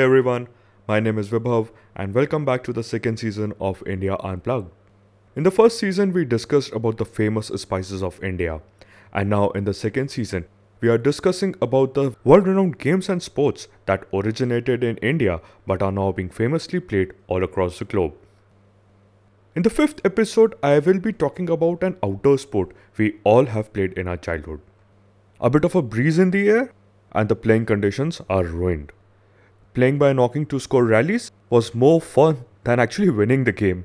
everyone, my name is Vibhav and welcome back to the second season of India Unplugged. In the first season, we discussed about the famous spices of India, and now in the second season, we are discussing about the world renowned games and sports that originated in India but are now being famously played all across the globe. In the fifth episode, I will be talking about an outdoor sport we all have played in our childhood. A bit of a breeze in the air, and the playing conditions are ruined playing by knocking to score rallies was more fun than actually winning the game.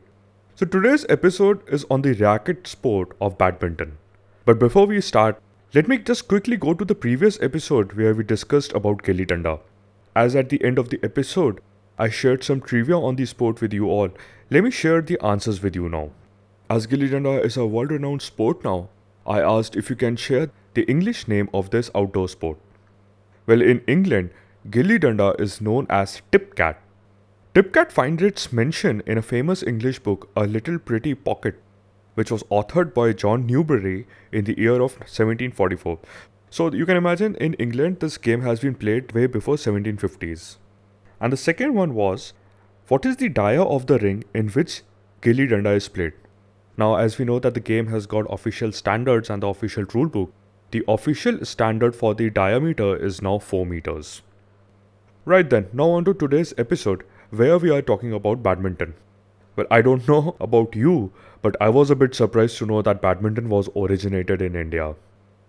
So today's episode is on the racket sport of badminton. But before we start, let me just quickly go to the previous episode where we discussed about Gilli Danda. As at the end of the episode, I shared some trivia on the sport with you all. Let me share the answers with you now. As Gilli Danda is a world renowned sport now, I asked if you can share the English name of this outdoor sport. Well, in England, Gilli Danda is known as Tipcat. Tipcat finds its mention in a famous English book, A Little Pretty Pocket, which was authored by John Newbery in the year of 1744. So you can imagine in England this game has been played way before 1750s. And the second one was what is the dia of the ring in which Gilli Danda is played? Now as we know that the game has got official standards and the official rule book, the official standard for the diameter is now 4 meters. Right then, now on to today's episode where we are talking about badminton. Well, I don't know about you, but I was a bit surprised to know that badminton was originated in India.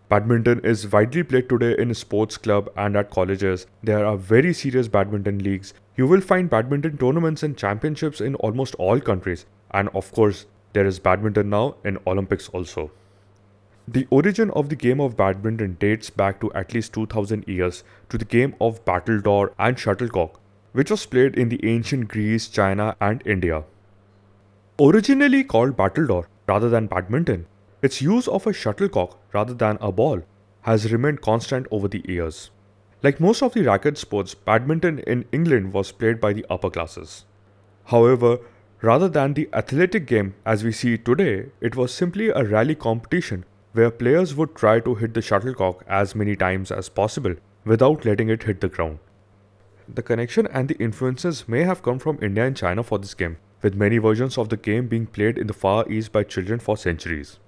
Badminton is widely played today in sports club and at colleges. There are very serious badminton leagues. You will find badminton tournaments and championships in almost all countries. And of course, there is badminton now in Olympics also. The origin of the game of badminton dates back to at least 2000 years to the game of battledore and shuttlecock, which was played in the ancient Greece, China, and India. Originally called battledore rather than badminton, its use of a shuttlecock rather than a ball has remained constant over the years. Like most of the racket sports, badminton in England was played by the upper classes. However, rather than the athletic game as we see today, it was simply a rally competition where players would try to hit the shuttlecock as many times as possible without letting it hit the ground. The connection and the influences may have come from India and China for this game, with many versions of the game being played in the Far East by children for centuries.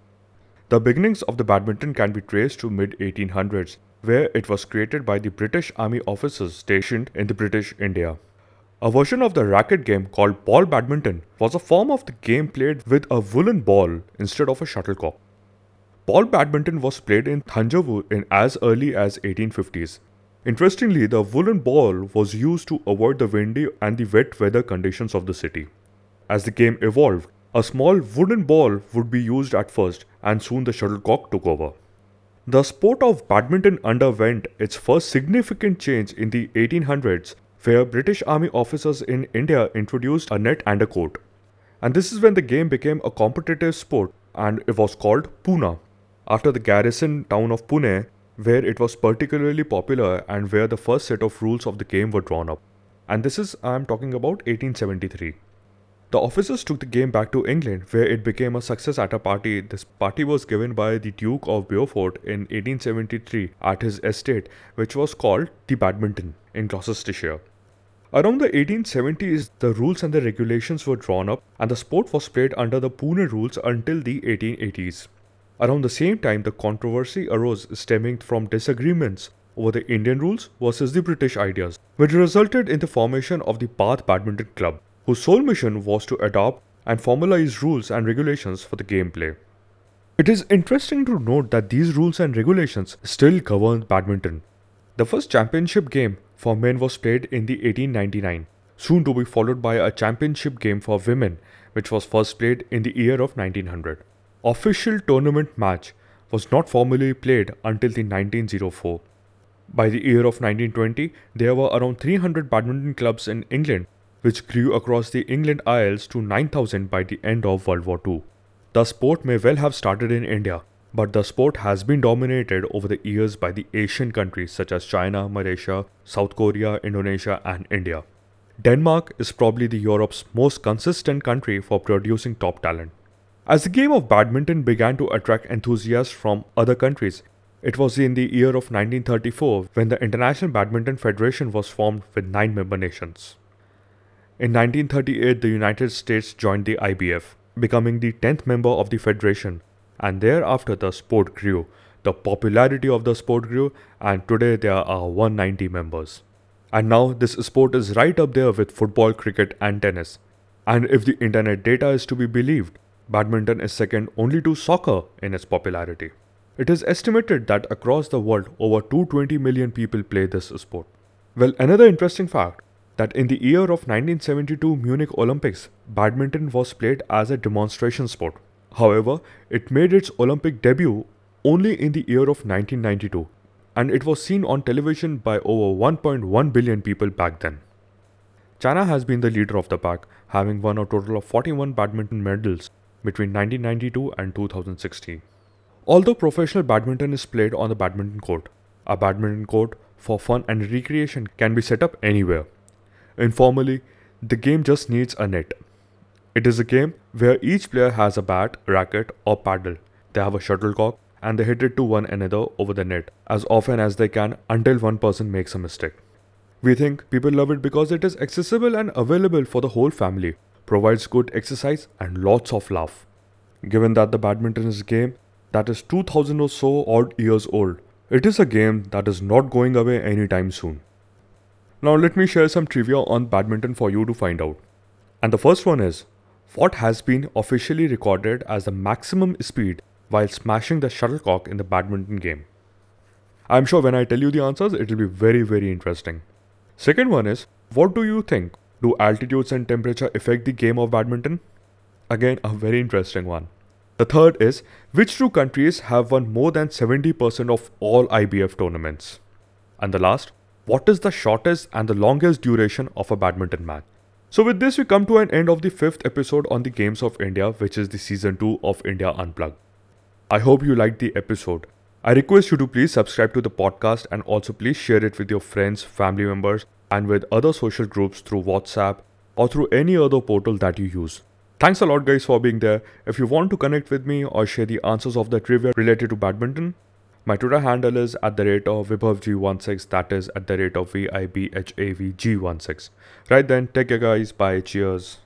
The beginnings of the badminton can be traced to mid 1800s, where it was created by the British Army officers stationed in the British India. A version of the racket game called ball badminton was a form of the game played with a woolen ball instead of a shuttlecock. Ball badminton was played in Thanjavur in as early as 1850s. Interestingly, the woolen ball was used to avoid the windy and the wet weather conditions of the city. As the game evolved, a small wooden ball would be used at first, and soon the shuttlecock took over. The sport of badminton underwent its first significant change in the 1800s, where British Army officers in India introduced a net and a court. And this is when the game became a competitive sport and it was called Poona after the garrison town of Pune, where it was particularly popular and where the first set of rules of the game were drawn up. And this is, I am talking about 1873. The officers took the game back to England, where it became a success at a party. This party was given by the Duke of Beaufort in 1873 at his estate, which was called the Badminton in Gloucestershire. Around the 1870s, the rules and the regulations were drawn up, and the sport was played under the Pune rules until the 1880s. Around the same time, the controversy arose stemming from disagreements over the Indian rules versus the British ideas, which resulted in the formation of the Bath Badminton Club, whose sole mission was to adopt and formalize rules and regulations for the gameplay. It is interesting to note that these rules and regulations still govern badminton. The first championship game for men was played in the 1899, soon to be followed by a championship game for women, which was first played in the year of 1900 official tournament match was not formally played until the 1904. By the year of 1920, there were around 300 badminton clubs in England, which grew across the England Isles to 9,000 by the end of World War II. The sport may well have started in India, but the sport has been dominated over the years by the Asian countries such as China, Malaysia, South Korea, Indonesia, and India. Denmark is probably the Europe's most consistent country for producing top talent. As the game of badminton began to attract enthusiasts from other countries, It was in the year of 1934 when the International Badminton Federation was formed with nine member nations. In 1938, the United States joined the IBF, becoming the 10th member of the federation, and thereafter the sport grew. The popularity of the sport grew, and today there are 190 members. And now this sport is right up there with football, cricket, and tennis. And if the internet data is to be believed, badminton is second only to soccer in its popularity. It is estimated that across the world, over 220 million people play this sport. Well, another interesting fact that in the year of 1972 Munich Olympics, badminton was played as a demonstration sport. However, it made its Olympic debut only in the year of 1992, and it was seen on television by over 1.1 billion people back then. China has been the leader of the pack, having won a total of 41 badminton medals between 1992 and 2016. Although professional badminton is played on the badminton court, a badminton court for fun and recreation can be set up anywhere. Informally, the game just needs a net. It is a game where each player has a bat, racket, or paddle. They have a shuttlecock and they hit it to one another over the net as often as they can until one person makes a mistake. We think people love it because it is accessible and available for the whole family, provides good exercise and lots of laugh. Given that the badminton is a game that is 2000 or so odd years old. It is a game that is not going away anytime soon. Now, let me share some trivia on badminton for you to find out. And the first one is what has been officially recorded as the maximum speed while smashing the shuttlecock in the badminton game? I'm sure when I tell you the answers, it will be very, very interesting. Second one is what do you think? Do altitudes and temperature affect the game of badminton? Again, a very interesting one. The third is which two countries have won more than 70% of all IBF tournaments? And the last, what is the shortest and the longest duration of a badminton match? So, with this, we come to an end of the fifth episode on the Games of India, which is the season 2 of India Unplugged. I hope you liked the episode. I request you to please subscribe to the podcast and also please share it with your friends, family members, and with other social groups through WhatsApp or through any other portal that you use. Thanks a lot, guys, for being there. If you want to connect with me or share the answers of the trivia related to badminton, my Twitter handle is at the rate of VibhavG16, that is at the rate of VIBHAVG16. Right then, take care, guys. Bye. Cheers.